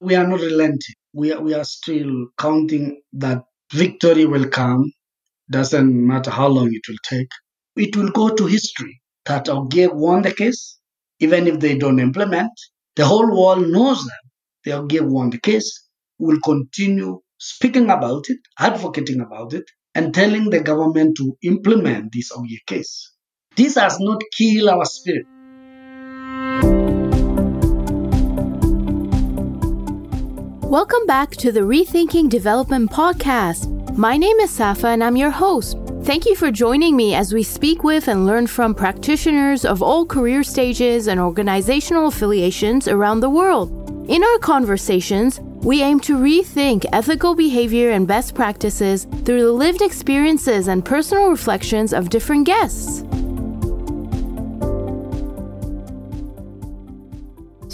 We are not relenting. We are, we are still counting that victory will come. Doesn't matter how long it will take. It will go to history that Ogiek won the case, even if they don't implement. The whole world knows that the Ogiek won the case. We'll continue speaking about it, advocating about it, and telling the government to implement this Ogiek case. This has not killed our spirit. Welcome back to the Rethinking Development podcast. My name is Safa and I'm your host. Thank you for joining me as we speak with and learn from practitioners of all career stages and organizational affiliations around the world. In our conversations, we aim to rethink ethical behavior and best practices through the lived experiences and personal reflections of different guests.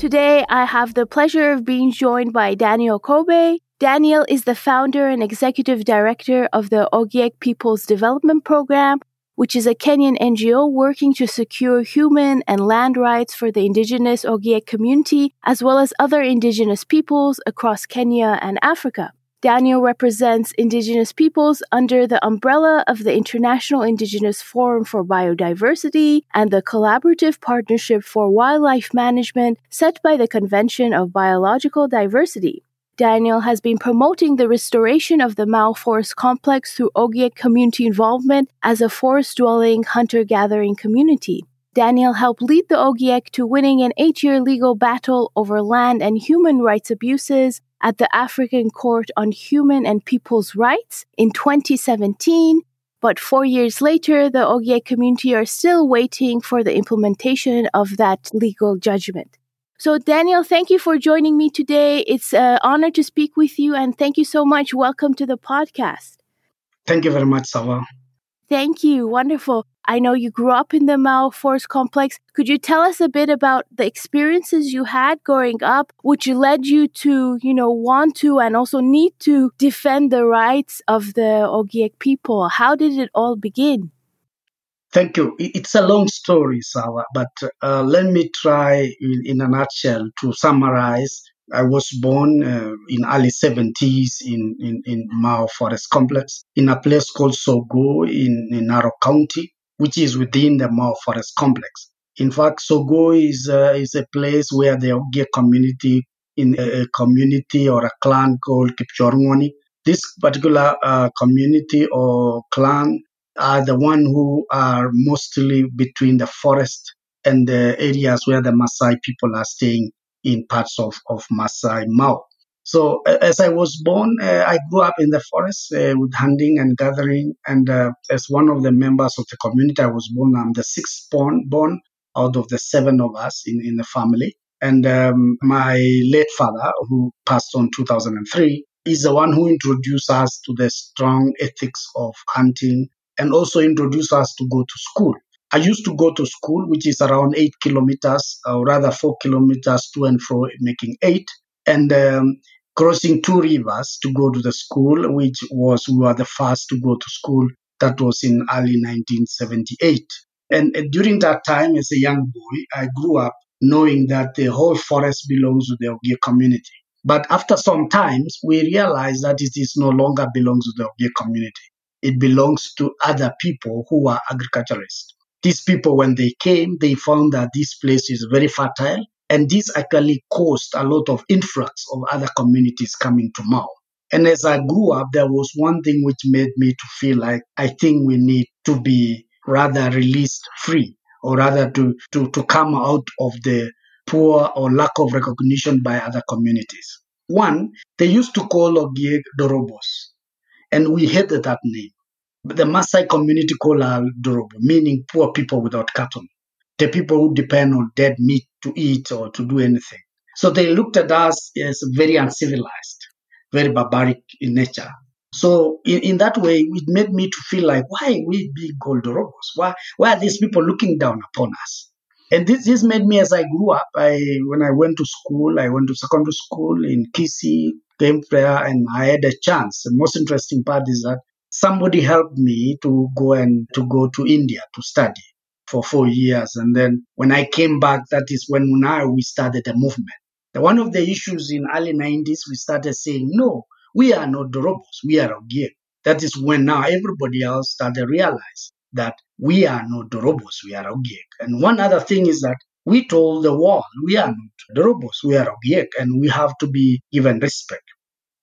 Today, I have the pleasure of being joined by Daniel Kobei. Daniel is the founder and executive director of the Ogiek People's Development Program, which is a Kenyan NGO working to secure human and land rights for the indigenous Ogiek community, as well as other indigenous peoples across Kenya and Africa. Daniel represents Indigenous peoples under the umbrella of the International Indigenous Forum for Biodiversity and the Collaborative Partnership for Wildlife Management set by the Convention of Biological Diversity. Daniel has been promoting the restoration of the Mau Forest Complex through Ogiek community involvement as a forest dwelling hunter gathering community. Daniel helped lead the Ogiek to winning an eight year legal battle over land and human rights abuses at the African Court on Human and People's Rights in 2017, but four years later, the Ogiek community are still waiting for the implementation of that legal judgment. So, Daniel, thank you for joining me today. It's an honor to speak with you, and thank you so much. Welcome to the podcast. Thank you very much, Safa. Thank you. Wonderful. I know you grew up in the Mau Forest Complex. Could you tell us a bit about the experiences you had growing up, which led you to, you know, want to and also need to defend the rights of the Ogiek people? How did it all begin? Thank you. It's a long story, Sawa, but uh, let me try in, in, a nutshell to summarize. I was born uh, in early 70s in, in, in Mau Forest Complex in a place called Sogo in, in Narok County which is within the Mau Forest Complex. In fact, Sogo is, uh, is a place where the Ogiek community, in a, community or a clan called Kipchorngwani, this particular uh, community or clan are the one who are mostly between the forest and the areas where the Maasai people are staying in parts of, of Maasai Mau. So as I was born, uh, I grew up in the forest uh, with hunting and gathering. And uh, as one of the members of the community, I was born. I'm the sixth born, born out of the seven of us in, in the family. And um, my late father, who passed on 2003, is the one who introduced us to the strong ethics of hunting and also introduced us to go to school. I used to go to school, which is around eight kilometers, or rather four kilometers to and fro, making eight and um, crossing two rivers to go to the school, which was we were the first to go to school. That was in early 1978. And, and during that time, as a young boy, I grew up knowing that the whole forest belongs to the Ogiek community. But after some times, we realized that it is no longer belongs to the Ogiek community. It belongs to other people who are agriculturalists. These people, when they came, they found that this place is very fertile and this actually caused a lot of influx of other communities coming to Mau. And as I grew up, there was one thing which made me to feel like I think we need to be rather released free or rather to, to, to come out of the poor or lack of recognition by other communities. One, they used to call Ogiek Dorobos, and we hated that name. The Maasai community call our Dorobo, meaning poor people without cattle the people who depend on dead meat to eat or to do anything. So they looked at us as very uncivilized, very barbaric in nature. So in, in that way, it made me to feel like, why we big Goldorobos? Why, why are these people looking down upon us? And this, this made me, as I grew up, I when I went to school, I went to secondary school in Kisii, came there, and I had a chance. The most interesting part is that somebody helped me to go and to go to India to study for four years. And then when I came back, that is when now we started a movement. One of the issues in early 90s, we started saying, no, we are not Dorobos, we are Ogiek. That is when now everybody else started realize that we are not Dorobos, we are Ogiek. And one other thing is that we told the world we are not Dorobos, we are Ogiek, and we have to be given respect.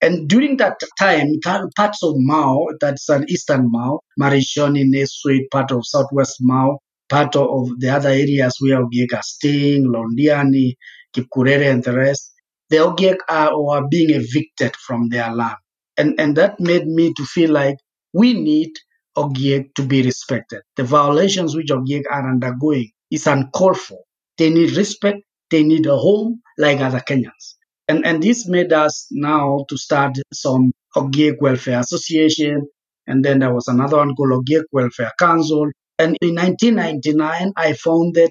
And during that time, parts of Mau, that's an eastern Mau, Mariashoni, Nesuit, part of southwest Mau, part of the other areas where Ogiek are staying, Londiani, Kipkurere, and the rest, the Ogiek are, were being evicted from their land. And, and that made me to feel like we need Ogiek to be respected. The violations which Ogiek are undergoing is uncalled for. They need respect. They need a home like other Kenyans. And, and this made us now to start some Ogiek Welfare Association. And then there was another one called Ogiek Welfare Council. And in 1999, I founded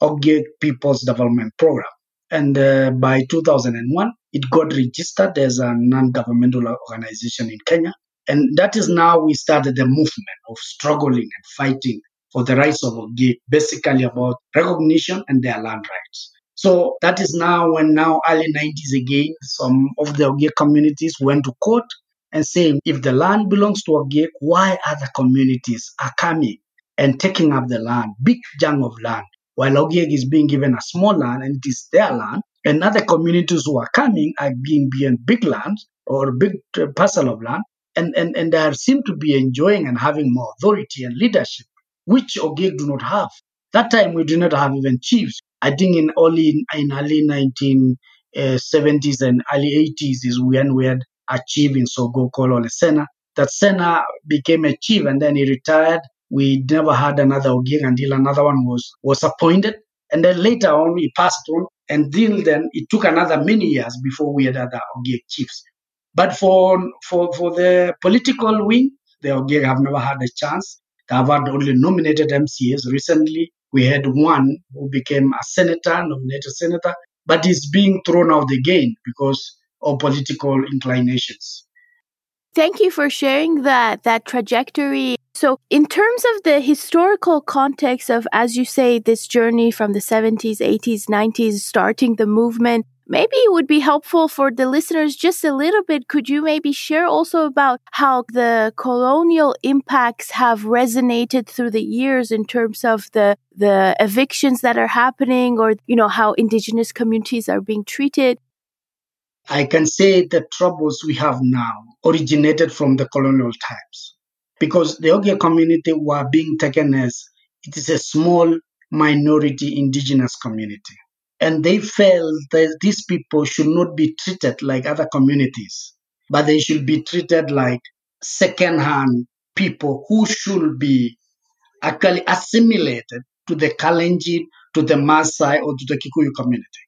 Ogiek People's Development Program. And uh, by 2001, it got registered as a non-governmental organization in Kenya. And that is now we started the movement of struggling and fighting for the rights of Ogiek, basically about recognition and their land rights. So that is now when now early 90s again, some of the Ogiek communities went to court and saying if the land belongs to Ogiek, why other communities are coming and taking up the land, big chunk of land, while Ogiek is being given a small land and it is their land, and other communities who are coming are being given big land or big uh, parcel of land, and, and, and they seem to be enjoying and having more authority and leadership, which Ogiek do not have. That time we did not have even chiefs. I think in early in early 1970s eh, and early 80s is when we had a chief in Sogo called Ole Sena. That Sena became a chief and then he retired. We never had another Ogiek until another one was was appointed. And then later on he passed on. And until then it took another many years before we had other Ogiek chiefs. But for for for the political wing, the Ogiek have never had a chance. They have had only nominated MCAs. Recently, we had one who became a senator, nominated senator, but is being thrown out again because of political inclinations. Thank you for sharing that that trajectory. So, in terms of the historical context of, as you say, this journey from the 70s, 80s, 90s, starting the movement, maybe it would be helpful for the listeners just a little bit. Could you maybe share also about how the colonial impacts have resonated through the years in terms of the the evictions that are happening, or you know how indigenous communities are being treated? I can say the troubles we have now originated from the colonial times because the Ogiek community were being taken as it is a small minority indigenous community. And they felt that these people should not be treated like other communities, but they should be treated like second-hand people who should be actually assimilated to the Kalenjin, to the Maasai, or to the Kikuyu community.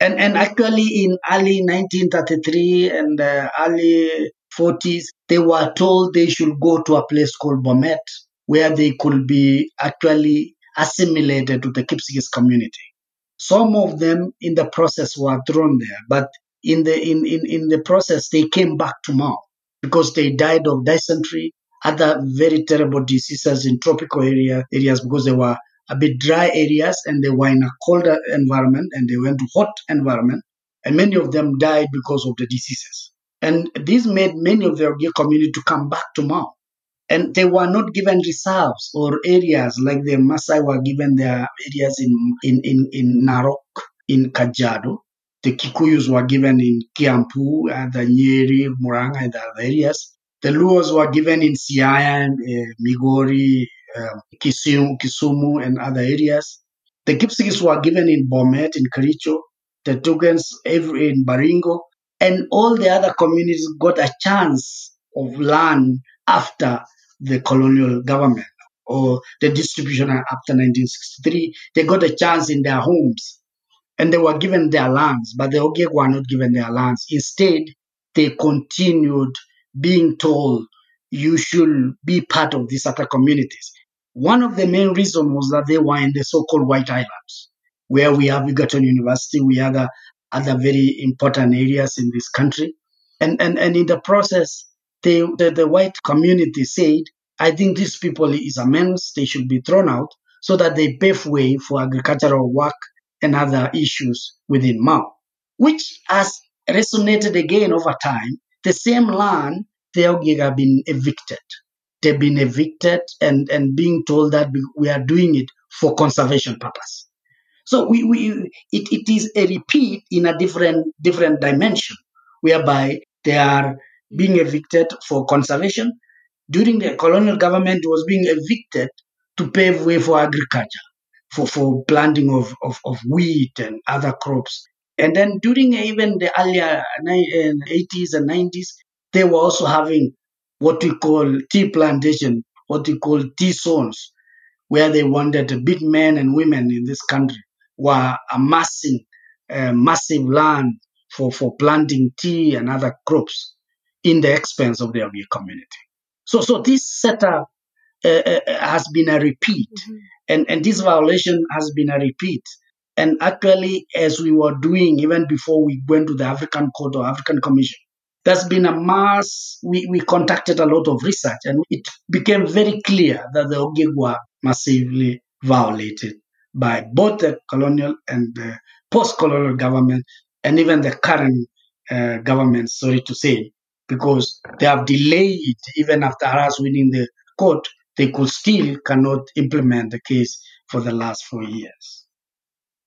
And, and actually, in early 1933 and uh, early 40s, they were told they should go to a place called Bomet, where they could be actually assimilated to the Kipsigis community. Some of them in the process were thrown there, but in the in, in, in the process they came back to Mau because they died of dysentery, other very terrible diseases in tropical area areas because they were a bit dry areas and they were in a colder environment and they went to hot environment and many of them died because of the diseases. And this made many of the community to come back to Mau. And they were not given reserves or areas like the Maasai were given their areas in, in, in, in Narok, in Kajiado. The Kikuyus were given in Kiambu, and the Nyeri, Muranga, and other areas. The Luos were given in Siaya, uh, Migori, uh, Kisumu, Kisumu, and other areas. The Kipsigis were given in Bomet, in Kericho. The Tugens every in Baringo. And all the other communities got a chance of land after the colonial government or the distribution after 1963. They got a chance in their homes and they were given their lands, but the Ogiek were not given their lands. Instead, they continued being told you should be part of these other communities. One of the main reasons was that they were in the so-called White Highlands, where we have Egerton University, we have other, other very important areas in this country. And, and, and in the process, they, the, the white community said, I think these people is a menace, they should be thrown out so that they pave way for agricultural work and other issues within Mau. which has resonated again over time. The same land, the Ogiek have been evicted. They've been evicted and, and being told that we are doing it for conservation purpose. So we, we it, it is a repeat in a different different dimension, whereby they are being evicted for conservation. During the colonial government was being evicted to pave way for agriculture, for, for planting of, of, of wheat and other crops. And then during even the earlier 80s and 90s, they were also having what we call tea plantation, what we call tea zones, where they wanted big men and women in this country were amassing uh, massive land for, for planting tea and other crops in the expense of the Ogiek community. So, so this setup uh, uh, has been a repeat, mm-hmm. and, and this violation has been a repeat. And actually, as we were doing even before we went to the African Court or African Commission, there's been a mass, we, we conducted a lot of research, and it became very clear that the were massively violated by both the colonial and the post-colonial government, and even the current uh, government, sorry to say, because they have delayed, even after us winning the court, they could still cannot implement the case for the last four years.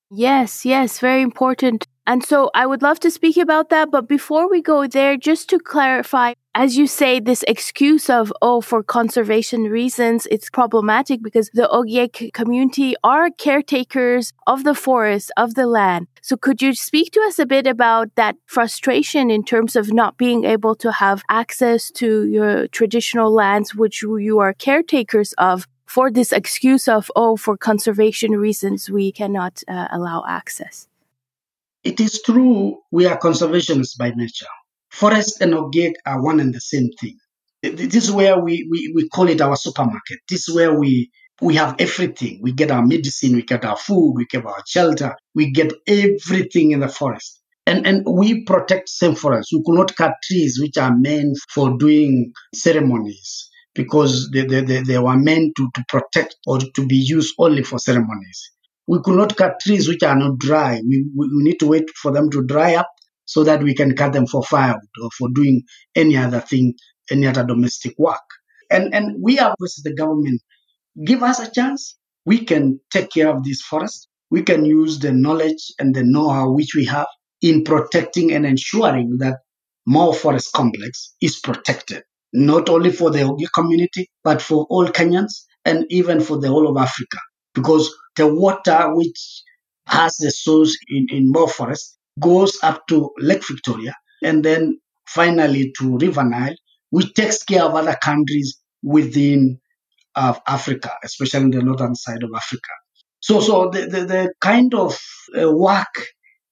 Yes, yes, very important. And so I would love to speak about that. But before we go there, just to clarify, as you say, this excuse of, oh, for conservation reasons, it's problematic because the Ogiek community are caretakers of the forest, of the land. So could you speak to us a bit about that frustration in terms of not being able to have access to your traditional lands, which you are caretakers of? For this excuse of, oh, for conservation reasons, we cannot uh, allow access. It is true we are conservationists by nature. Forest and Ogiek are one and the same thing. This is where we, we, we call it our supermarket. This is where we, we have everything. We get our medicine, we get our food, we get our shelter, we get everything in the forest. And, and we protect same forests. We could not cut trees which are meant for doing ceremonies because they, they, they, they were meant to, to protect or to be used only for ceremonies. We could not cut trees which are not dry. We, we, we need to wait for them to dry up so that we can cut them for firewood or for doing any other thing, any other domestic work. And, and we are versus the government. Give us a chance. We can take care of this forest. We can use the knowledge and the know-how which we have in protecting and ensuring that Mau Forest Complex is protected, not only for the Ogiek community, but for all Kenyans and even for the whole of Africa. Because the water which has the source in, in Mau Forest goes up to Lake Victoria and then finally to River Nile, which takes care of other countries within uh, Africa, especially in the northern side of Africa. So, so the, the, the kind of uh, work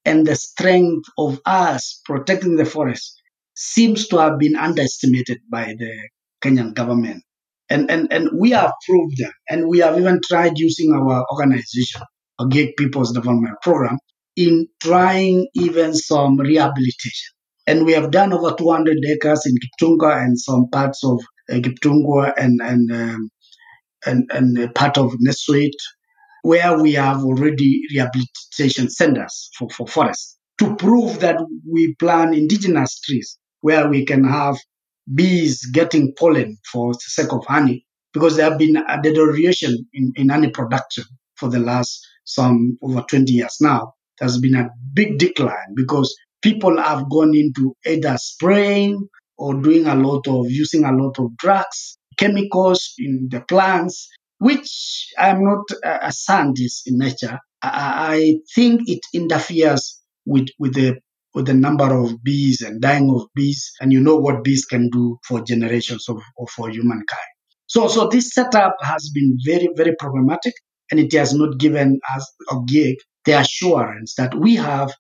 and the strength of us protecting the forest seems to have been underestimated by the Kenyan government. And, and, and we have proved that. And we have even tried using our organization, Ogiek People's Development Program, in trying even some rehabilitation. And we have done over 200 acres in Kiptunga and some parts of uh, Kiptungwa and, and, um, and, and part of Nesuit, where we have already rehabilitation centers for, for forests to prove that we plant indigenous trees where we can have bees getting pollen for the sake of honey because there have been a deterioration in, in honey production for the last some over 20 years now. There's been a big decline because people have gone into either spraying or doing a lot of using a lot of drugs, chemicals in the plants, which I'm not a scientist in nature. I, I think it interferes with, with the with the number of bees and dying of bees, and you know what bees can do for generations of, of for humankind. So, so this setup has been very, very problematic, and it has not given us Ogiek the assurance that we have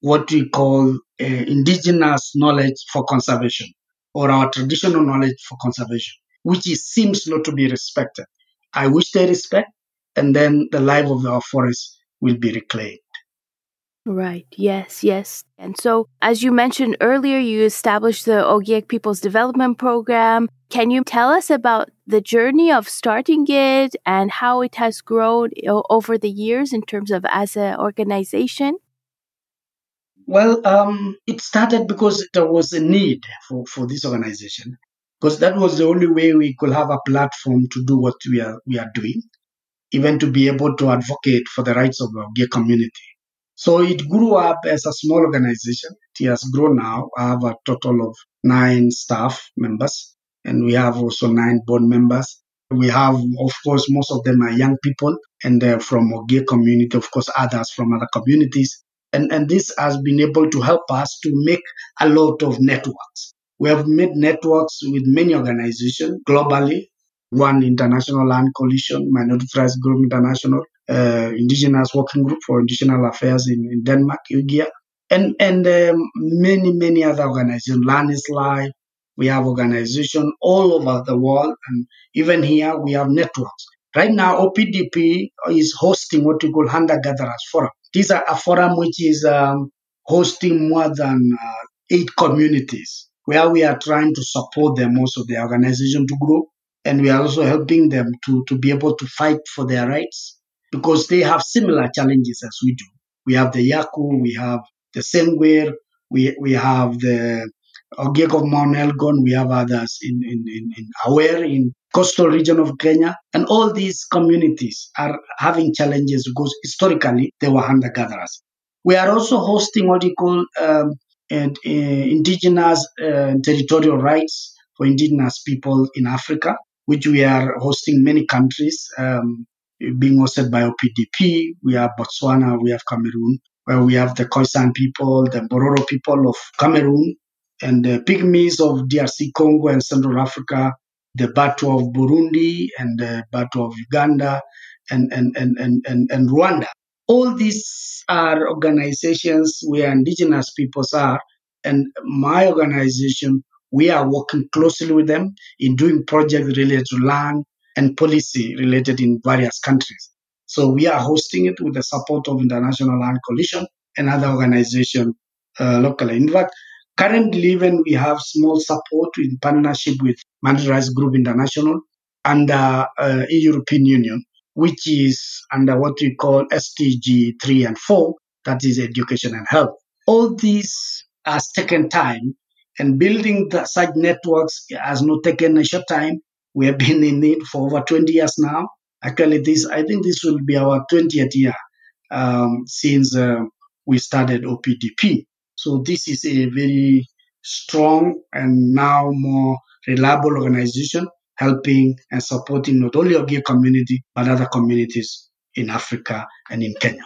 what we call uh, indigenous knowledge for conservation, or our traditional knowledge for conservation, which is, seems not to be respected. I wish they respect, and then the life of our forests will be reclaimed. Right. Yes, yes. And so, as you mentioned earlier, you established the Ogiek People's Development Program. Can you tell us about the journey of starting it and how it has grown over the years in terms of as an organization? Well, um, it started because there was a need for, for this organization, because that was the only way we could have a platform to do what we are we are doing, even to be able to advocate for the rights of the Ogiek community. So it grew up as a small organization. It has grown now. I have a total of nine staff members, and we have also nine board members. We have, of course, most of them are young people, and they're from Ogiek community, of course, others from other communities. And, and this has been able to help us to make a lot of networks. We have made networks with many organizations globally, one International Land Coalition, Minority Rights Group International, uh, Indigenous Working Group for Indigenous Affairs in, in Denmark, IWGIA, and, and um, many, many other organizations. Land is Life, we have organizations all over the world, and even here we have networks. Right now, OPDP is hosting what we call Hunter Gatherers Forum. These are a forum which is um, hosting more than uh, eight communities where we are trying to support them also the organization to grow and we are also helping them to, to be able to fight for their rights because they have similar challenges as we do. We have the Yaaku, we have the Sengwer, we, we have the Ogiek of Mount Elgon, we have others in, in, in, in Awer, in coastal region of Kenya. And all these communities are having challenges because historically they were hunter gatherers. We are also hosting what we call um, and, uh, indigenous uh, territorial rights for indigenous people in Africa, which we are hosting many countries, um, being hosted by OPDP. We have Botswana, we have Cameroon, where we have the Khoisan people, the Bororo people of Cameroon, and the Pygmies of DRC Congo and Central Africa, the Batwa of Burundi and the Batwa of Uganda and, and, and, and, and, and Rwanda. All these are organizations where indigenous peoples are, and my organization, we are working closely with them in doing projects related to land and policy related in various countries. So we are hosting it with the support of International Land Coalition and other organizations uh, locally. In fact, currently even we have small support in partnership with Minority Rights Group International under uh, European Union, which is under what we call SDG 3 and 4, that is education and health. All these has taken time, and building the, such networks has not taken a short time. We have been in it for over 20 years now. Actually, this I think this will be our 20th year um, since uh, we started OPDP. So this is a very strong and now more reliable organization helping and supporting not only our Ogiek community but other communities in Africa and in Kenya.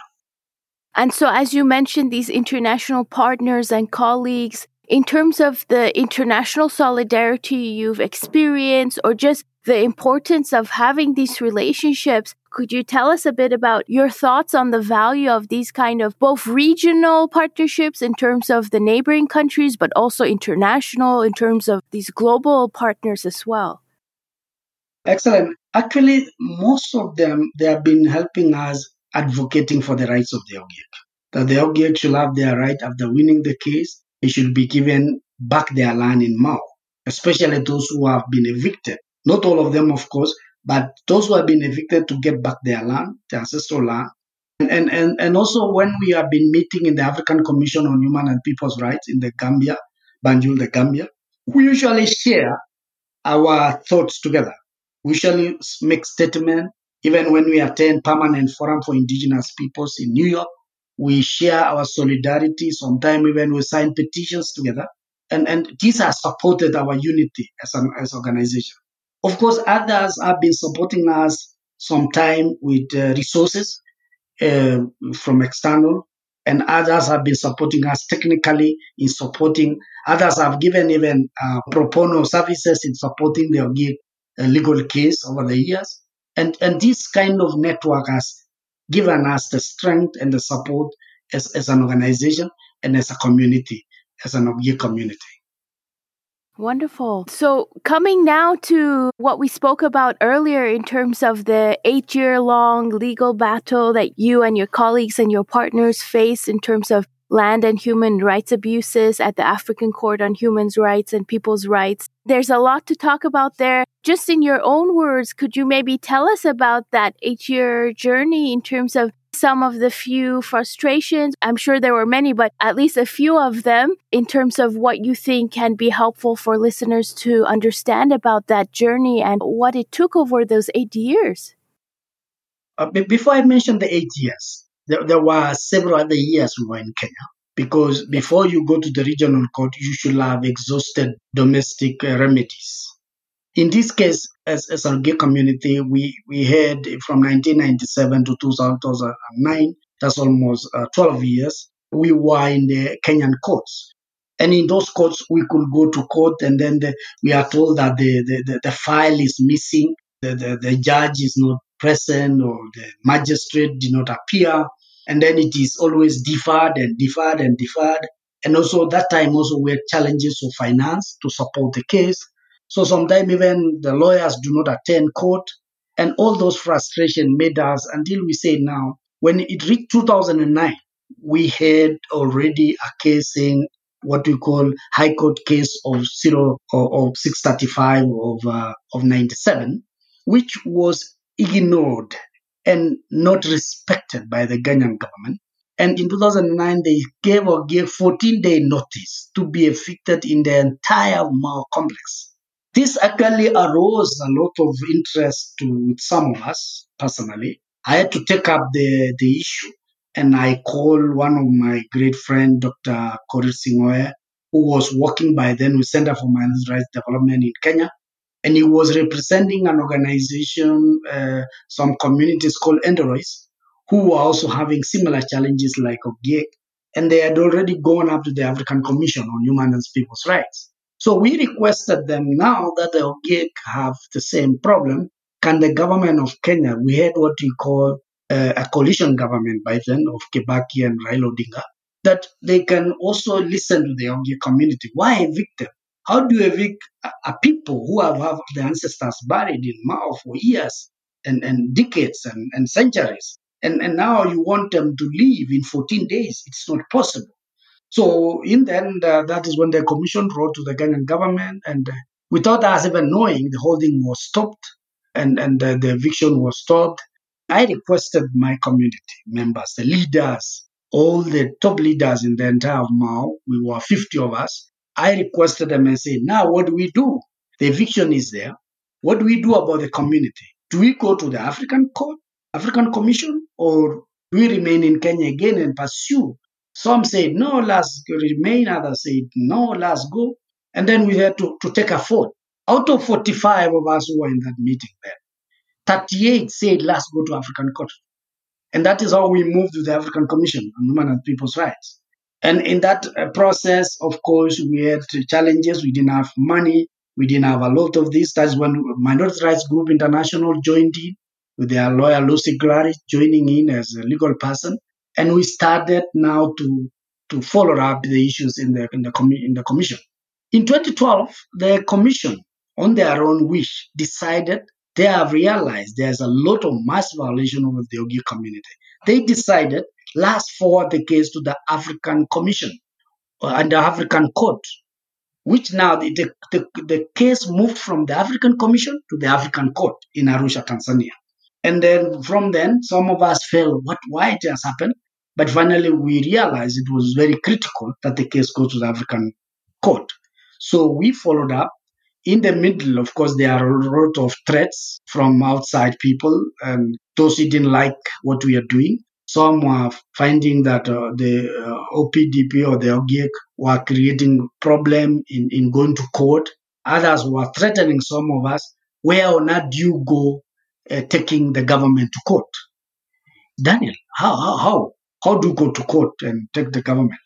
And so, as you mentioned, these international partners and colleagues, in terms of the international solidarity you've experienced or just the importance of having these relationships, could you tell us a bit about your thoughts on the value of these kind of both regional partnerships in terms of the neighboring countries, but also international in terms of these global partners as well? Excellent. Actually, most of them, they have been helping us advocating for the rights of the Ogiek. That the Ogiek should have their right after winning the case. They should be given back their land in Mau, especially those who have been evicted. Not all of them, of course, but those who have been evicted to get back their land, their ancestral land. And, and, and also when we have been meeting in the African Commission on Human and People's Rights in the Gambia, Banjul, the Gambia, we usually share our thoughts together. We usually make statements even when we attend permanent forum for indigenous peoples in New York, we share our solidarity. Sometimes even we sign petitions together. And, and these have supported our unity as an as organization. Of course, others have been supporting us sometime with uh, resources uh, from external, and others have been supporting us technically in supporting. Others have given even uh, bono services in supporting their uh, legal case over the years. And, and this kind of network has given us the strength and the support as, as an organization and as a community, as an Ogiek community. Wonderful. So, coming now to what we spoke about earlier in terms of the eight year long legal battle that you and your colleagues and your partners face in terms of land and human rights abuses at the African Court on Human Rights and People's Rights. There's a lot to talk about there. Just in your own words, could you maybe tell us about that eight year journey in terms of some of the few frustrations. I'm sure there were many, but at least a few of them in terms of what you think can be helpful for listeners to understand about that journey and what it took over those eight years. Uh, before I mention the eight years, there, there were several other years we were in Kenya because before you go to the regional court, you should have exhausted domestic uh, remedies. In this case, as, as Ogiek community, we, we had from 1997 to 2009, that's almost uh, 12 years, we were in the Kenyan courts. And in those courts, we could go to court and then the, we are told that the, the, the, file is missing, the, the, the judge is not present or the magistrate did not appear. And then it is always deferred and deferred and deferred. And also that time also we had challenges of finance to support the case. So sometimes even the lawyers do not attend court. And all those frustration made us until we say now, when it reached 2009, we had already a case saying what we call High Court case of zero or, or 635 of uh, of 97, which was ignored and not respected by the Kenyan government. And in 2009, they gave gave 14 day notice to be evicted in the entire Mau complex. This actually arose a lot of interest to, some of us personally. I had to take up the, the issue and I called one of my great friend, Dr. Korir Sing'oei, who was working by then with Center for Minority Rights Development in Kenya. And he was representing an organization, uh, some communities called Endorois, who were also having similar challenges like Ogiek. And they had already gone up to the African Commission on Human and People's Rights. So we requested them now that the Ogiek have the same problem. Can the government of Kenya, we had what we call uh, a coalition government by then of Kibaki and Raila Odinga, that they can also listen to the Ogiek community. Why evict them? How do you evict a, people who have, have their ancestors buried in Mau for years and, and decades and, and centuries? And, and now you want them to leave in 14 days. It's not possible. So in the end, uh, that is when the commission wrote to the Kenyan government, and uh, without us even knowing, the holding was stopped and and uh, the eviction was stopped. I requested my community members, the leaders, all the top leaders in the entire Mau, we were 50 of us. I requested them and said, now what do we do? The eviction is there. What do we do about the community? Do we go to the African court, African Commission, or do we remain in Kenya again and pursue some said, no, let's remain. Others said, no, let's go. And then we had to, to take a vote. Out of 45 of us who were in that meeting then, 38 said, let's go to African court. And that is how we moved to the African Commission on Human and People's Rights. And in that uh, process, of course, we had challenges. We didn't have money. We didn't have a lot of this. That's when Minority Rights Group International joined in with their lawyer Lucy Claridge joining in as a legal person and we started now to to follow up the issues in the in the, com- in the commission. In 2012, the commission, on their own wish, decided they have realized there's a lot of mass violation of the Ogiek community. They decided let's forward the case to the African Commission uh, and the African Court, which now the, the, the case moved from the African Commission to the African Court in Arusha, Tanzania. And then from then, some of us felt, what, why it has happened? But finally, we realized it was very critical that the case go to the African court. So we followed up. In the middle, of course, there are a lot of threats from outside people, and those who didn't like what we are doing. Some were finding that uh, the uh, OPDP or the Ogiek were creating problem in, in going to court. Others were threatening some of us. Where or not do you go uh, taking the government to court? Daniel, how, how, how? how do you go to court and take the government?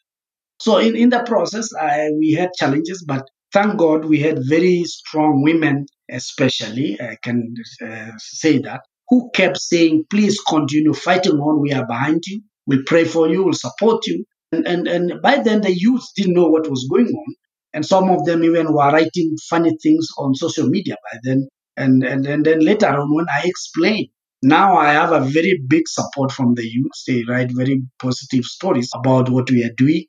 So in, in the process, I, we had challenges, but thank God we had very strong women, especially, I can uh, say that, who kept saying, please continue fighting on. We are behind you. We'll pray for you. We'll support you. And, and, and by then, the youth didn't know what was going on. And some of them even were writing funny things on social media by then. And, and, and then later on, when I explained now I have a very big support from the youth. They write very positive stories about what we are doing.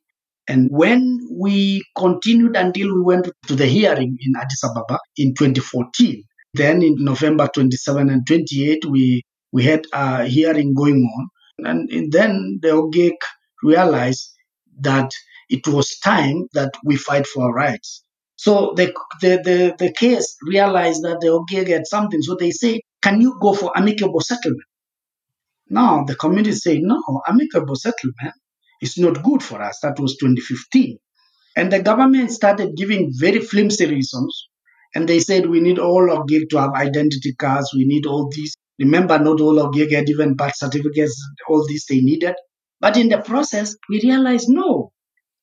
And when we continued until we went to the hearing in Addis Ababa in 2014, then in November 27 and 28, we, we had a hearing going on. And then the Ogiek realized that it was time that we fight for our rights. So the, the, the, the case realized that the Ogiek had something. So they say, can you go for amicable settlement? Now the community say, no, amicable settlement is not good for us. That was 2015. And the government started giving very flimsy reasons. And they said, we need all Ogiek to have identity cards. We need all these. Remember, not all Ogiek had even birth certificates, all these they needed. But in the process, we realized, no,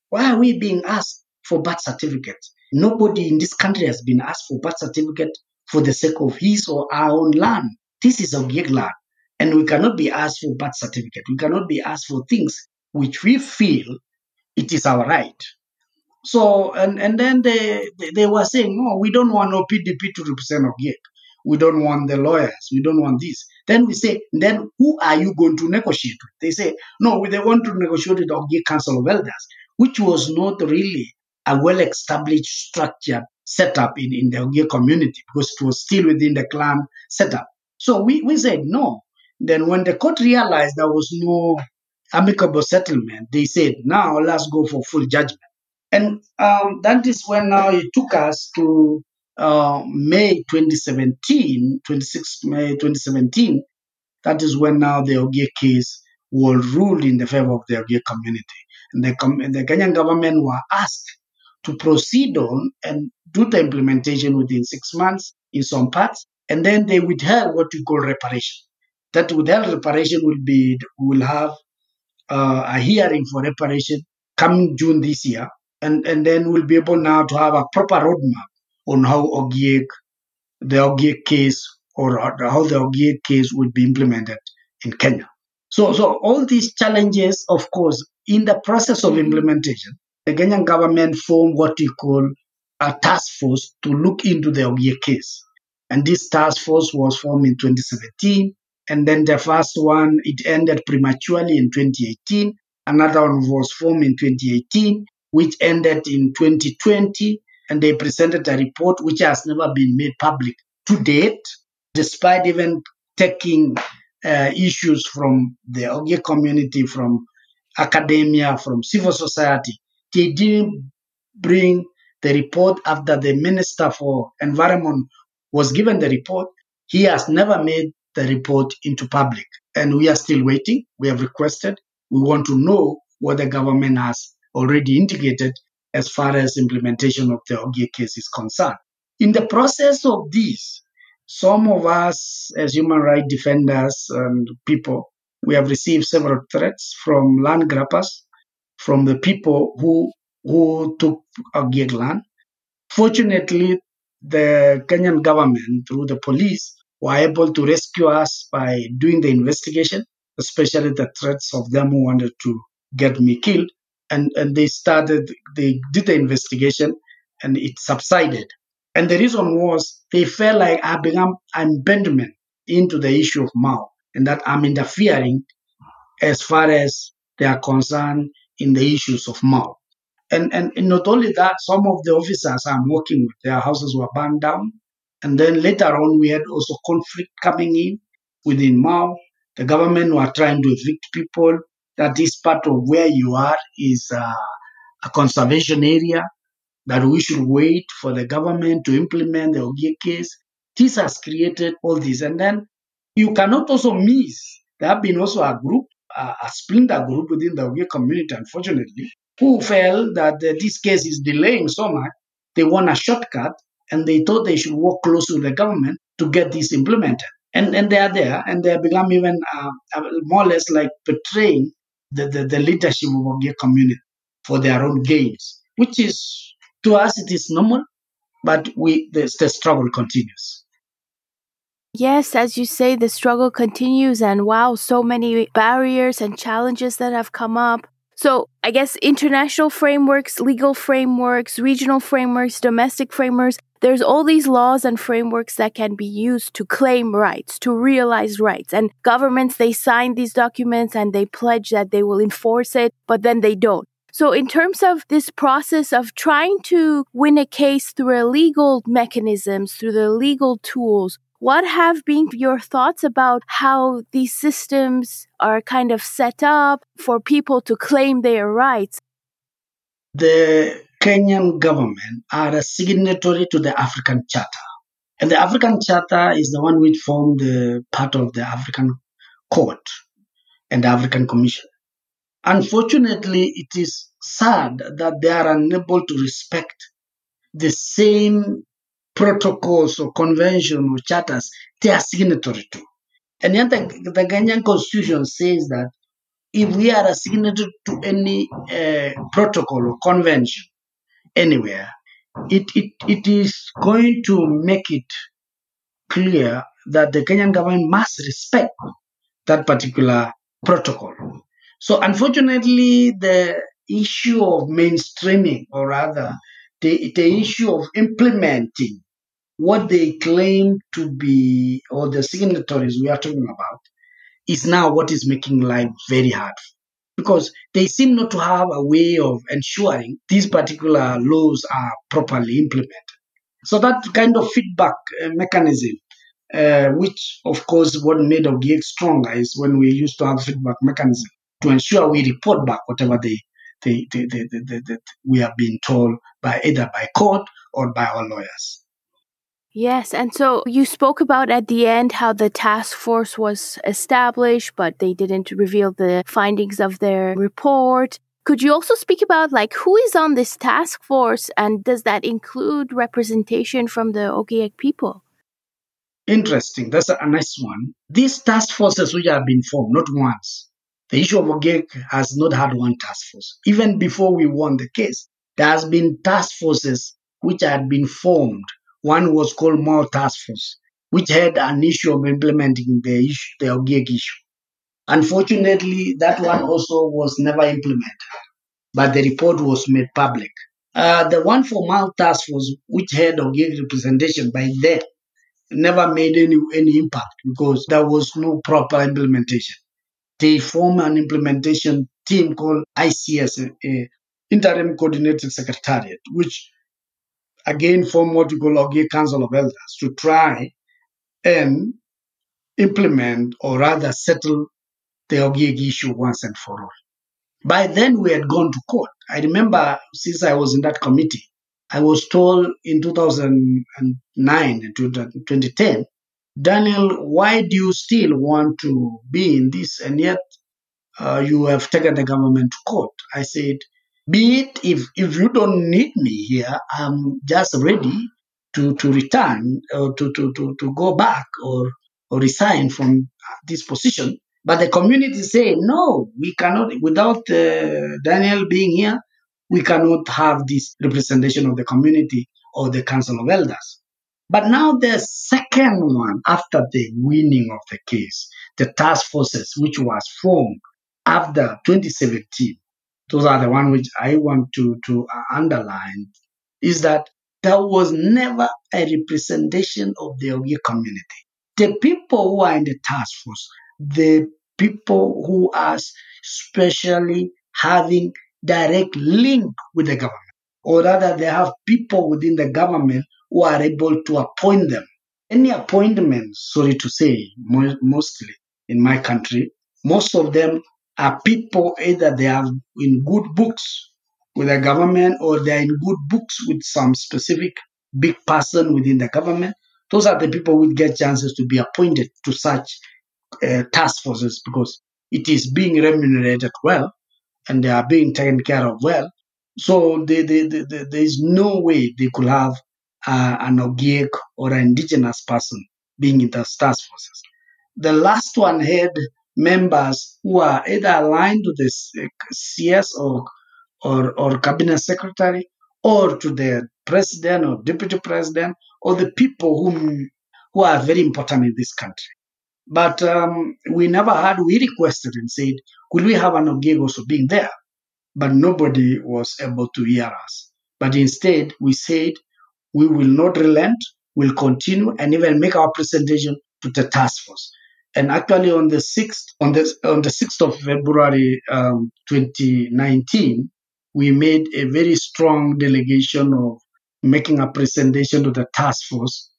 why are we being asked for birth certificates? Nobody in this country has been asked for birth certificate for the sake of his or our own land. This is Ogiek land. And we cannot be asked for birth certificate. We cannot be asked for things which we feel it is our right. So, and, and then they, they were saying, no, we don't want OPDP to represent Ogiek. We don't want the lawyers. We don't want this. Then we say, then who are you going to negotiate with? They say, no, we they want to negotiate with Ogiek Council of Elders, which was not really a well-established structure setup in, in the Ogiek community because it was still within the clan setup. So we, we said no. Then when the court realized there was no amicable settlement, they said, now let's go for full judgment. And um, that is when now it took us to uh, May 2017, 26 May 2017. That is when now the Ogiek case was ruled in the favor of the Ogiek community. And the, the Kenyan government were asked to proceed on and do the implementation within six months in some parts. And then they withheld what we call reparation. That withheld reparation will be, will have uh, a hearing for reparation coming June this year and, and then we'll be able now to have a proper roadmap on how Ogiek, the Ogiek case or how the Ogiek case would be implemented in Kenya. So, so all these challenges, of course, in the process of mm-hmm. implementation, the Kenyan government formed what we call a task force to look into the Ogiek case. And this task force was formed in 2017. And then the first one, it ended prematurely in 2018. Another one was formed in 2018 which ended in 2020, and they presented a report which has never been made public to date, despite even taking uh, issues from the Ogiek community, from academia, from civil society. They didn't bring the report after the Minister for Environment was given the report. He has never made the report into public. And we are still waiting. We have requested. We want to know what the government has already indicated as far as implementation of the Ogiek case is concerned. In the process of this, some of us as human rights defenders and people, we have received several threats from land grabbers, from the people who who took Ogiek land. Fortunately, the Kenyan government, through the police, were able to rescue us by doing the investigation, especially the threats of them who wanted to get me killed and, and they started, they did the investigation and it subsided. And the reason was they felt like I become amendment into the issue of Mau and that I'm interfering as far as they are concerned in the issues of Mau. And, and, and not only that, some of the officers I'm working with, their houses were burned down. And then later on, we had also conflict coming in within Mau. The government were trying to evict people that this part of where you are is uh, a conservation area, that we should wait for the government to implement the Ogiek case. This has created all this. And then you cannot also miss, there have been also a group, uh, a splinter group within the Ogiek community, unfortunately, who felt that uh, this case is delaying so much, they want a shortcut and they thought they should work closely with the government to get this implemented. And, and they are there, and they have become even uh, more or less like betraying the, the, the leadership of Ogiek community for their own gains, which is, to us, it is normal, but we the, the struggle continues. Yes, as you say, the struggle continues, and wow, so many barriers and challenges that have come up. So, I guess international frameworks, legal frameworks, regional frameworks, domestic frameworks, there's all these laws and frameworks that can be used to claim rights, to realize rights. And governments, they sign these documents and they pledge that they will enforce it, but then they don't. So, in terms of this process of trying to win a case through legal mechanisms, through the legal tools, What have been your thoughts about how these systems are kind of set up for people to claim their rights? The Kenyan government are a signatory to the African Charter. And the African Charter is the one which formed the part of the African Court and the African Commission. Unfortunately, it is sad that they are unable to respect the same protocols or convention or charters they are signatory to. And yet the, the Kenyan constitution says that if we are a signatory to any uh, protocol or convention anywhere, it, it, it is going to make it clear that the Kenyan government must respect that particular protocol. So unfortunately, the issue of mainstreaming, or rather, the, the issue of implementing what they claim to be, or the signatories we are talking about, is now what is making life very hard. Because they seem not to have a way of ensuring these particular laws are properly implemented. So that kind of feedback uh, mechanism, uh, which of course what made Ogiek stronger is when we used to have feedback mechanism to ensure we report back whatever they, they, they, they, we have been told by either by court or by our lawyers. Yes, and so you spoke about at the end how the task force was established, but they didn't reveal the findings of their report. Could you also speak about like who is on this task force and does that include representation from the Ogiek people? Interesting. That's a nice one. These task forces which have been formed, not once. The issue of Ogiek has not had one task force. Even before we won the case, there has been task forces which had been formed one was called Mau Task Force, which had an issue of implementing the issue, the Ogiek issue. Unfortunately, that one also was never implemented, but the report was made public. Uh, the one for Mau Task Force, which had Ogiek representation by then, never made any, any impact because there was no proper implementation. They formed an implementation team called ICS, uh, Interim Coordinated Secretariat, which again form what we call Ogiek Council of Elders to try and implement or rather settle the Ogiek issue once and for all. By then, we had gone to court. I remember since I was in that committee, I was told in 2009 and 2010, Daniel, why do you still want to be in this and yet uh, you have taken the government to court? I said, be it if, if you don't need me here, I'm just ready to, to return or to, to, to, to go back or, or resign from this position. But the community say, no, we cannot, without uh, Daniel being here, we cannot have this representation of the community or the Council of Elders. But now the second one, after the winning of the case, the task forces, which was formed after 2017, those are the one which I want to, to uh, underline, is that there was never a representation of the Ogiek community. The people who are in the task force, the people who are especially having direct link with the government, or rather they have people within the government who are able to appoint them. Any appointments, sorry to say, mostly in my country, most of them are people either they are in good books with the government or they are in good books with some specific big person within the government. Those are the people who get chances to be appointed to such uh, task forces because it is being remunerated well and they are being taken care of well. So they, they, they, there is no way they could have uh, an Ogiek or an indigenous person being in the task forces. The last one had members who are either aligned to the CS or, or, or cabinet secretary or to the president or deputy president or the people whom, who are very important in this country. But um, we never had, we requested and said, could we have an Ogiek also being there? But nobody was able to hear us. But instead, we said, we will not relent, we'll continue and even make our presentation to the task force. And actually, on the sixth on the on the sixth of February, um, 2019, we made a very strong delegation of making a presentation to the task force,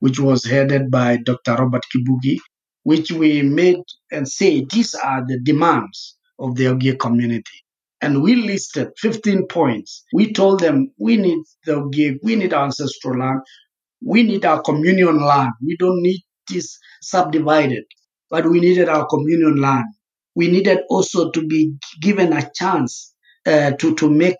which was headed by Dr. Robert Kibugi, which we made and say these are the demands of the Ogiek community. And we listed 15 points. We told them we need the Ogiek, we need ancestral land, we need our communion land. We don't need this subdivided, but we needed our communion land. We needed also to be given a chance uh, to, to make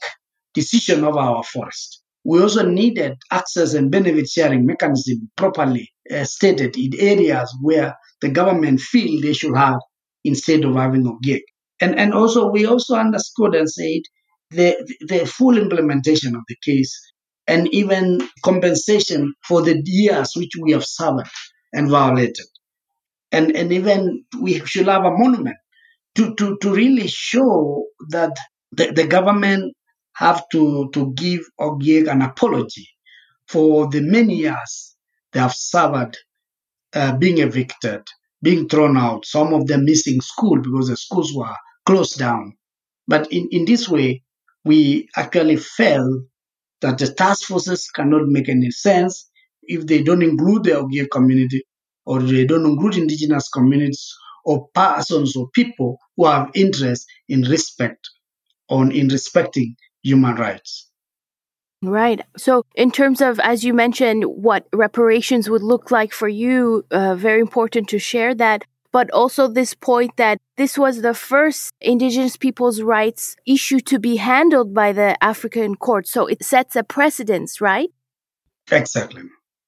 decision of our forest. We also needed access and benefit sharing mechanism properly uh, stated in areas where the government feel they should have instead of having a gig. And, and also we also underscored and said the, the full implementation of the case and even compensation for the years which we have suffered and violated. And, and even we should have a monument to, to, to really show that the, the government have to, to give Ogiek an apology for the many years they have suffered uh, being evicted, being thrown out, some of them missing school because the schools were closed down. But in, in this way, we actually felt that the task forces cannot make any sense if they don't include the Ogiek community or they don't include indigenous communities or persons or people who have interest in respect on in respecting human rights. Right. So, in terms of, as you mentioned, what reparations would look like for you, uh, very important to share that. But also, this point that this was the first Indigenous people's rights issue to be handled by the African court. So, it sets a precedence, right? Exactly.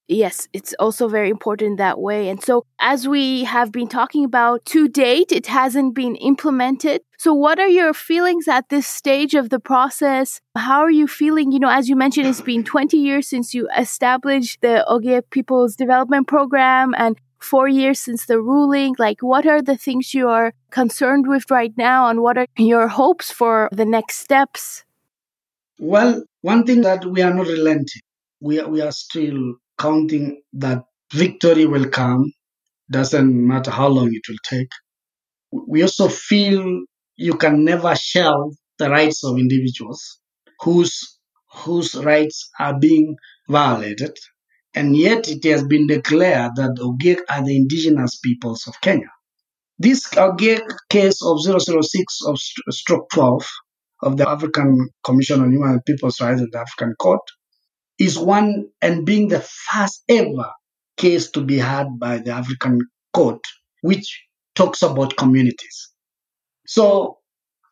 Yes, it's also very important that way. And so, as we have been talking about to date, it hasn't been implemented. So, what are your feelings at this stage of the process? How are you feeling? You know, as you mentioned, it's been 20 years since you established the Ogiek People's Development Program and four years since the ruling. Like, what are the things you are concerned with right now, and what are your hopes for the next steps? Well, one thing that we are not relenting. We are, we are still counting that victory will come, doesn't matter how long it will take. We also feel you can never shelve the rights of individuals whose whose rights are being violated. And yet it has been declared that Ogiek are the indigenous peoples of Kenya. This Ogiek case of 006 of stroke 12 of the African Commission on Human and People's Rights in the African Court is one and being the first ever case to be had by the African court, which talks about communities. So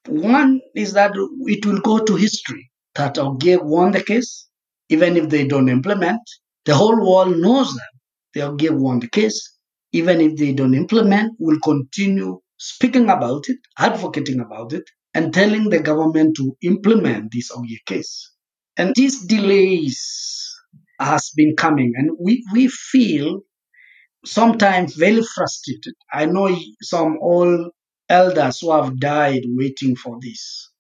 one is that it will go to history that Ogiek won the case, even if they don't implement. The whole world knows that the Ogiek won the case. Even if they don't implement, will continue speaking about it, advocating about it, and telling the government to implement this Ogiek case. And these delays has been coming, and we, we feel sometimes very frustrated. I know some old elders who have died waiting for this.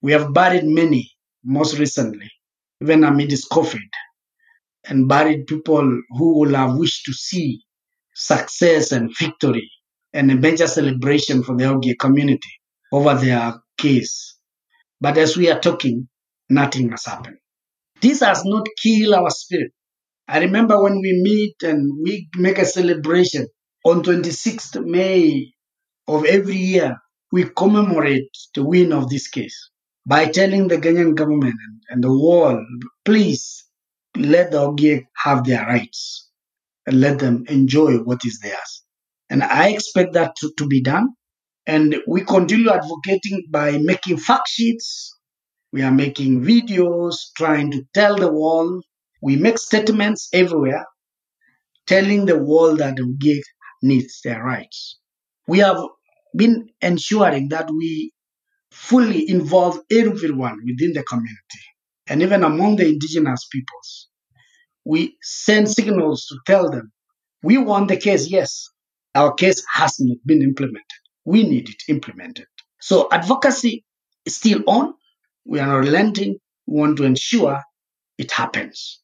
We have buried many, most recently, even amid amidst COVID, and buried people who will have wished to see success and victory and a major celebration for the Ogiek community over their case. But as we are talking, nothing has happened. This has not killed our spirit. I remember when we meet and we make a celebration on 26th May of every year, we commemorate the win of this case by telling the Kenyan government and the world, please let the Ogiek have their rights and let them enjoy what is theirs. And I expect that to, to be done. And we continue advocating by making fact sheets. We are making videos trying to tell the world. We make statements everywhere telling the world that the Ogiek needs their rights. We have been ensuring that we fully involve everyone within the community and even among the indigenous peoples. We send signals to tell them we want the case, yes. Our case has not been implemented. We need it implemented. So advocacy is still on. We are not relenting. We want to ensure it happens.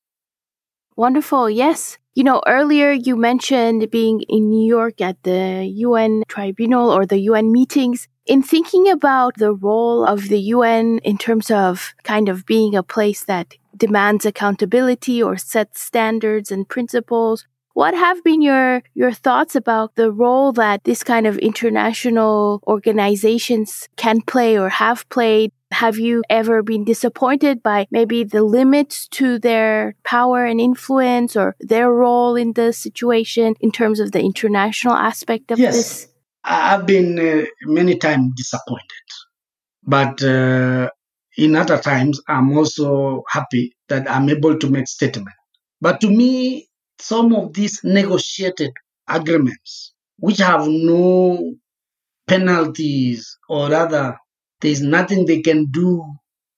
Wonderful. Yes. You know, earlier you mentioned being in New York at the UN tribunal or the UN meetings. In thinking about the role of the UN in terms of kind of being a place that demands accountability or sets standards and principles, What have been your, your thoughts about the role that this kind of international organizations can play or have played? Have you ever been disappointed by maybe the limits to their power and influence or their role in the situation in terms of the international aspect of yes. this? I've been uh, many times disappointed, but uh, in other times, I'm also happy that I'm able to make statement. But to me, some of these negotiated agreements, which have no penalties or other, there's nothing they can do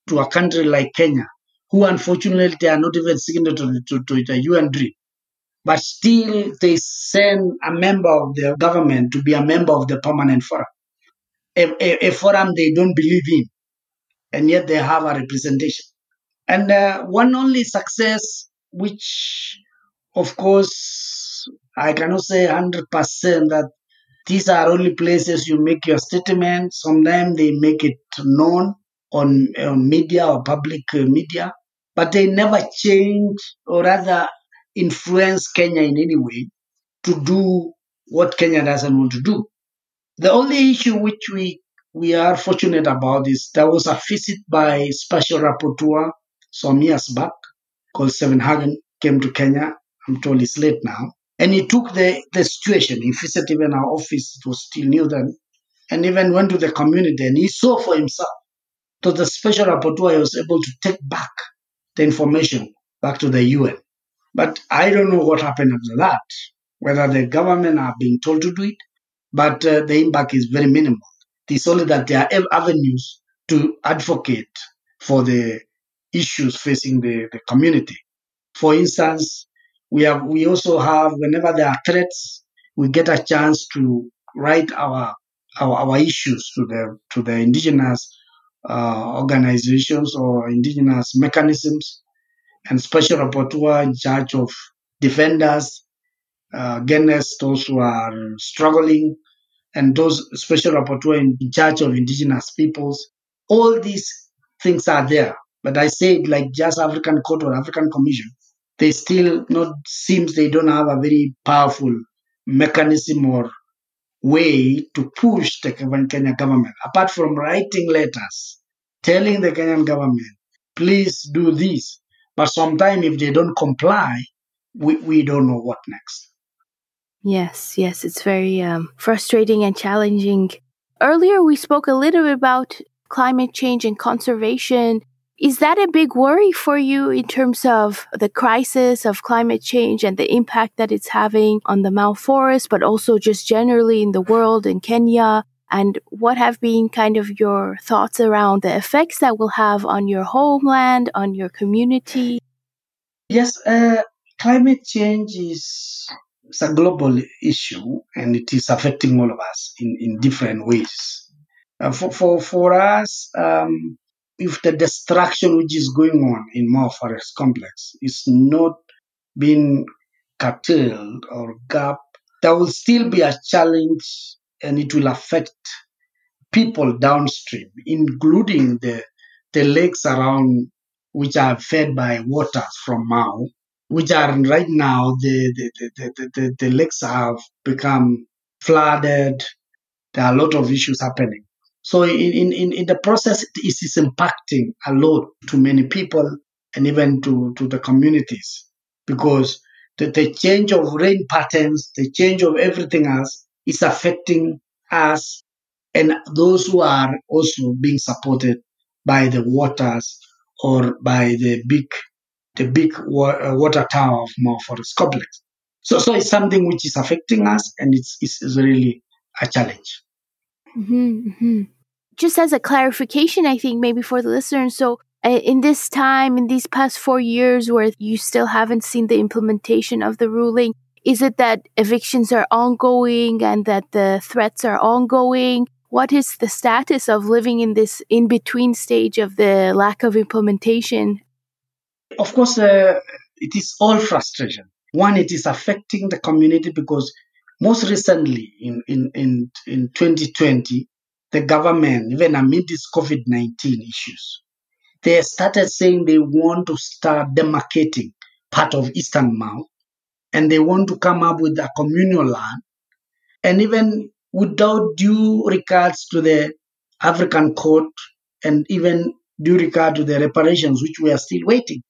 to a country like Kenya, who unfortunately are not even signatory to, to, the UNDRIP. But still, they send a member of the government to be a member of the permanent forum, a, a, a forum they don't believe in and yet they have a representation. And uh, one only success, which of course I cannot say 100% that these are only places you make your statement. Sometimes they make it known on, on media or public uh, media, but they never change or rather influence Kenya in any way to do what Kenya doesn't want to do. The only issue which we we are fortunate about is There was a visit by special rapporteur some years back called Stavenhagen came to Kenya. I'm told it's late now. And he took the, the situation. He visited even our office. It was still new then. And even went to the community and he saw for himself. So the special rapporteur was able to take back the information back to the UN. But I don't know what happened after that, whether the government are being told to do it, but uh, the impact is very minimal. It's only that there are avenues to advocate for the issues facing the, the community. For instance, we have we also have whenever there are threats, we get a chance to write our our, our issues to the to the indigenous uh, organizations or indigenous mechanisms, and special rapporteur in charge of defenders uh, against those who are struggling and those special rapporteur in charge of indigenous peoples. All these things are there. But I said like just African Court or African Commission, they still not seems they don't have a very powerful mechanism or way to push the Kenyan government. Apart from writing letters telling the Kenyan government, please do this. But sometimes if they don't comply, we, we don't know what next. Yes, yes, it's very um, frustrating and challenging. Earlier, we spoke a little bit about climate change and conservation. Is that a big worry for you in terms of the crisis of climate change and the impact that it's having on the Mau forest, but also just generally in the world in Kenya? And what have been kind of your thoughts around the effects that will have on your homeland, on your community? Yes, uh, climate change is it's a global issue and it is affecting all of us in, in different ways. Uh, for, for, for us, um, if the destruction which is going on in Mau Forest Complex is not being curtailed or gap, there will still be a challenge and it will affect people downstream, including the, the lakes around which are fed by waters from Mau which are right now the the, the, the, the, lakes have become flooded. There are a lot of issues happening. So in, in, in the process, it is impacting a lot to many people and even to, to the communities because the, the change of rain patterns, the change of everything else is affecting us and those who are also being supported by the waters or by the big the big uh, water tower of Mau Forest Complex. So, so it's something which is affecting us, and it's, it's really a challenge. Mm-hmm, mm-hmm. Just as a clarification, I think maybe for the listeners, so uh, in this time, in these past four years, where you still haven't seen the implementation of the ruling, is it that evictions are ongoing and that the threats are ongoing? What is the status of living in this in between stage of the lack of implementation of course, uh, it is all frustration. One, it is affecting the community because most recently in, in, in, in 2020, the government, even amid these COVID 19 issues, they started saying they want to start demarcating part of Eastern Mau and they want to come up with a communal land, and even without due regards to the African court and even due regard to the reparations, which we are still waiting.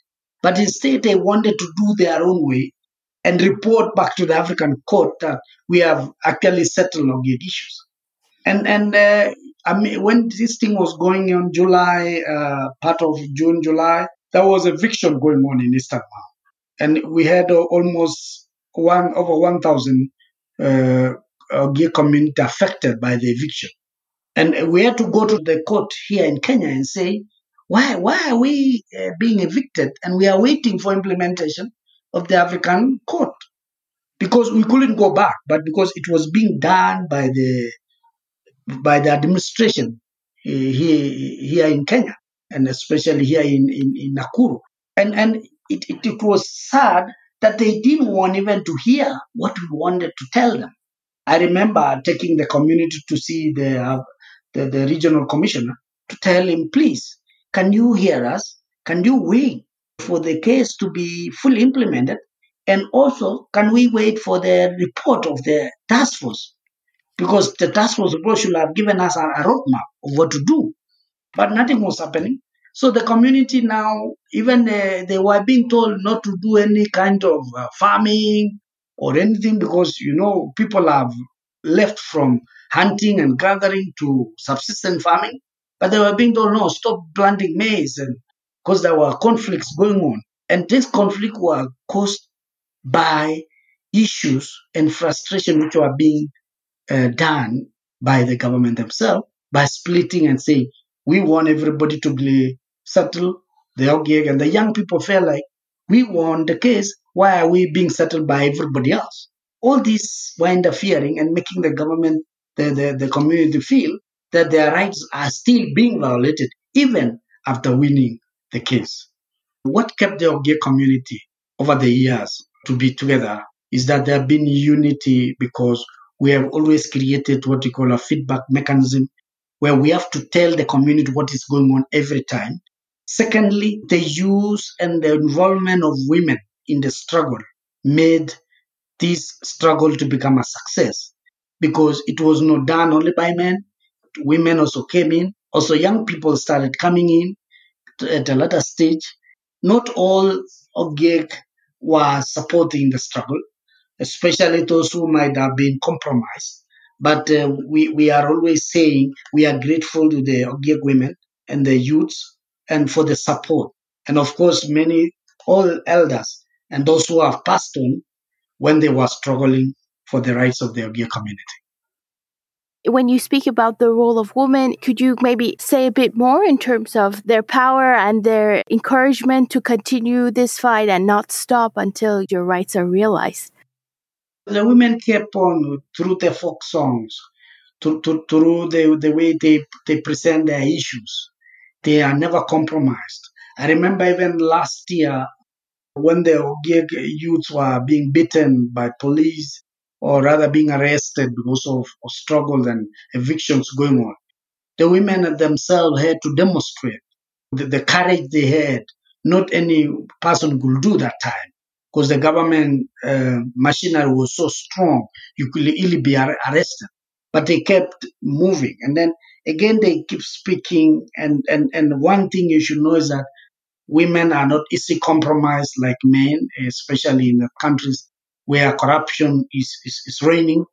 But instead, they wanted to do their own way and report back to the African court that we have actually settled Ogiek issues. And and uh, I mean, when this thing was going on, July, uh, part of June, July, there was eviction going on in Mau. and we had uh, almost one over one thousand uh, Ogiek community affected by the eviction. And we had to go to the court here in Kenya and say, why, why are we uh, being evicted? And we are waiting for implementation of the African court because we couldn't go back, but because it was being done by the by the administration uh, here, here in Kenya and especially here in, in, in Nakuru. And and it, it, it was sad that they didn't want even to hear what we wanted to tell them. I remember taking the community to see the, uh, the, the regional commissioner to tell him, please, can you hear us? Can you wait for the case to be fully implemented? And also, can we wait for the report of the task force? Because the task force report should have given us a, roadmap of what to do. But nothing was happening. So the community now, even uh, they were being told not to do any kind of uh, farming or anything because, you know, people have left from hunting and gathering to subsistence farming. But they were being told, no, stop planting maize and because there were conflicts going on. And this conflict were caused by issues and frustration which were being uh, done by the government themselves by splitting and saying, we want everybody to be settled, the Ogiek, and the young people felt like, we won the case, why are we being settled by everybody else? All these were interfering and making the government, the, the, the community feel that their rights are still being violated, even after winning the case. What kept the Ogiek community over the years to be together is that there have been unity because we have always created what we call a feedback mechanism where we have to tell the community what is going on every time. Secondly, the use and the involvement of women in the struggle made this struggle to become a success because it was not done only by men. Women also came in. Also, young people started coming in at a later stage. Not all Ogiek were supporting the struggle, especially those who might have been compromised. But uh, we, we are always saying we are grateful to the Ogiek women and the youths and for the support. And of course, many, all elders and those who have passed on when they were struggling for the rights of the Ogiek community. When you speak about the role of women, could you maybe say a bit more in terms of their power and their encouragement to continue this fight and not stop until your rights are realized? The women kept on through their folk songs, to, through the, the way they, they present their issues. They are never compromised. I remember even last year when the Ogiek youths were being beaten by police or rather being arrested because of, struggles and evictions going on. The women themselves had to demonstrate the, the courage they had. Not any person could do that time because the government uh, machinery was so strong, you could easily be ar- arrested. But they kept moving. And then again, they keep speaking. And, and, and one thing you should know is that women are not easily compromised like men, especially in the countries where corruption is, is, is reigning.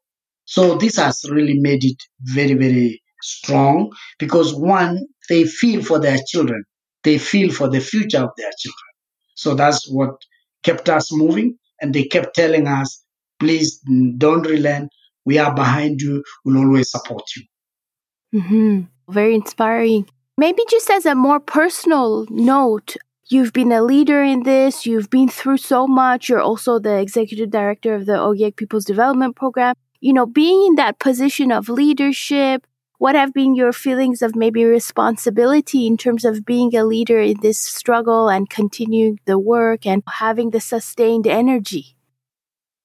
So this has really made it very, very strong because one, they feel for their children. They feel for the future of their children. So that's what kept us moving. And they kept telling us, please don't relent. We are behind you. We'll always support you. hmm Very inspiring. Maybe just as a more personal note, you've been a leader in this, you've been through so much, you're also the executive director of the Ogiek People's Development Program. You know, being in that position of leadership, what have been your feelings of maybe responsibility in terms of being a leader in this struggle and continuing the work and having the sustained energy?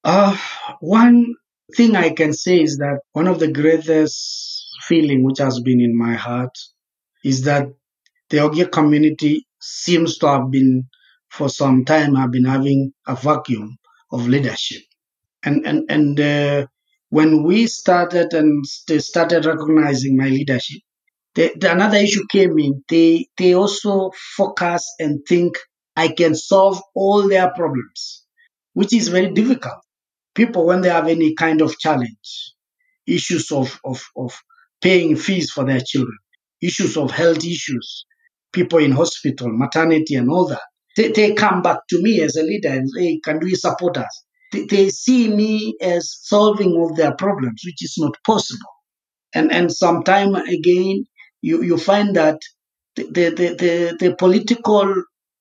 Uh, one thing I can say is that one of the greatest feeling which has been in my heart is that the Ogiek community seems to have been, for some time, have been having a vacuum of leadership. And and and uh, when we started and they started recognizing my leadership, the, the another issue came in. They they also focus and think I can solve all their problems, which is very difficult. People when they have any kind of challenge, issues of of, of paying fees for their children, issues of health issues, people in hospital, maternity, and all that. They, they come back to me as a leader and say, Can we support us? They, they see me as solving all their problems, which is not possible. And and sometime again, you, you find that the, the, the, the political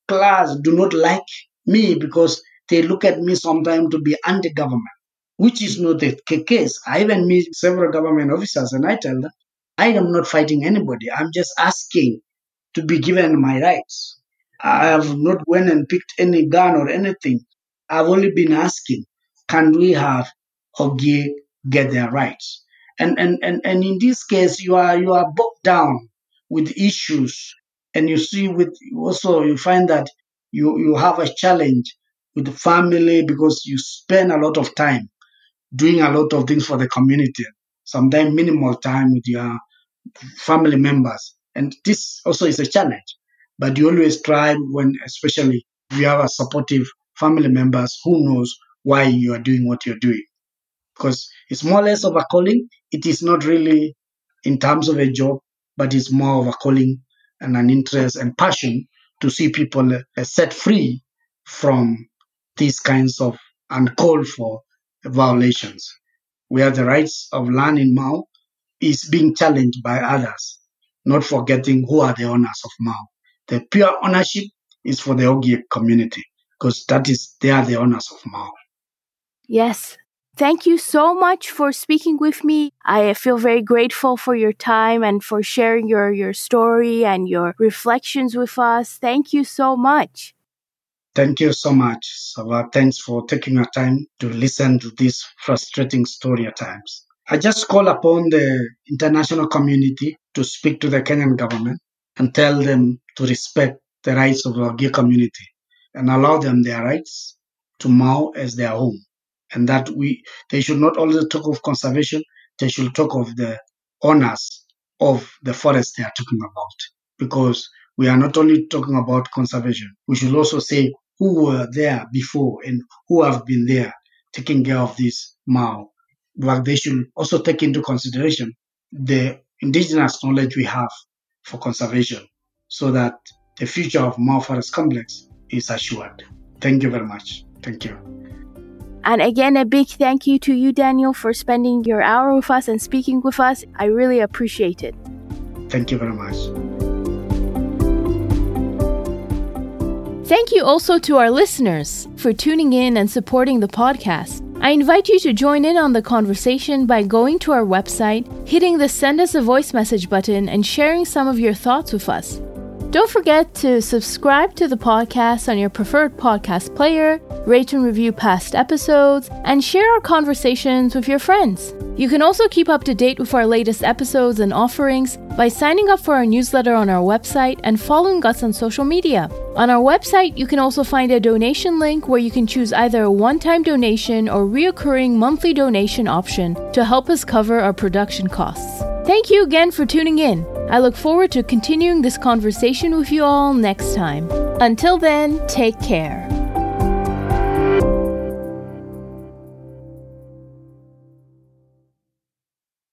class do not like me because they look at me sometimes to be anti-government, which is not the case. I even meet several government officers and I tell them, I am not fighting anybody. I'm just asking to be given my rights. I have not went and picked any gun or anything. I've only been asking, can we have Ogiek get their rights? And, and, and, and in this case, you are, you are bogged down with issues. And you see with also, you find that you, you have a challenge with the family because you spend a lot of time doing a lot of things for the community. Sometimes minimal time with your family members. And this also is a challenge. But you always try when, especially you have a supportive family members who knows why you are doing what you're doing. Because it's more or less of a calling. It is not really in terms of a job, but it's more of a calling and an interest and passion to see people uh, set free from these kinds of uncalled for violations, where the rights of land in Mau is being challenged by others, not forgetting who are the owners of Mau. The pure ownership is for the Ogiek community because that is they are the owners of Mau. Yes. Thank you so much for speaking with me. I feel very grateful for your time and for sharing your, your story and your reflections with us. Thank you so much. Thank you so much, Safa. Thanks for taking your time to listen to this frustrating story at times. I just call upon the international community to speak to the Kenyan government and tell them to respect the rights of the Ogiek community and allow them their rights to Mau as their home. And that we they should not only talk of conservation, they should talk of the owners of the forest they are talking about. Because we are not only talking about conservation, we should also say who were there before and who have been there taking care of this Mau. But they should also take into consideration the indigenous knowledge we have for conservation so that the future of Mau Forest Complex is assured. Thank you very much. Thank you. And again, a big thank you to you, Daniel, for spending your hour with us and speaking with us. I really appreciate it. Thank you very much. Thank you also to our listeners for tuning in and supporting the podcast. I invite you to join in on the conversation by going to our website, hitting the send us a voice message button, and sharing some of your thoughts with us. Don't forget to subscribe to the podcast on your preferred podcast player, rate and review past episodes, and share our conversations with your friends. You can also keep up to date with our latest episodes and offerings by signing up for our newsletter on our website and following us on social media. On our website, you can also find a donation link where you can choose either a one time donation or reoccurring monthly donation option to help us cover our production costs. Thank you again for tuning in. I look forward to continuing this conversation with you all next time. Until then, take care.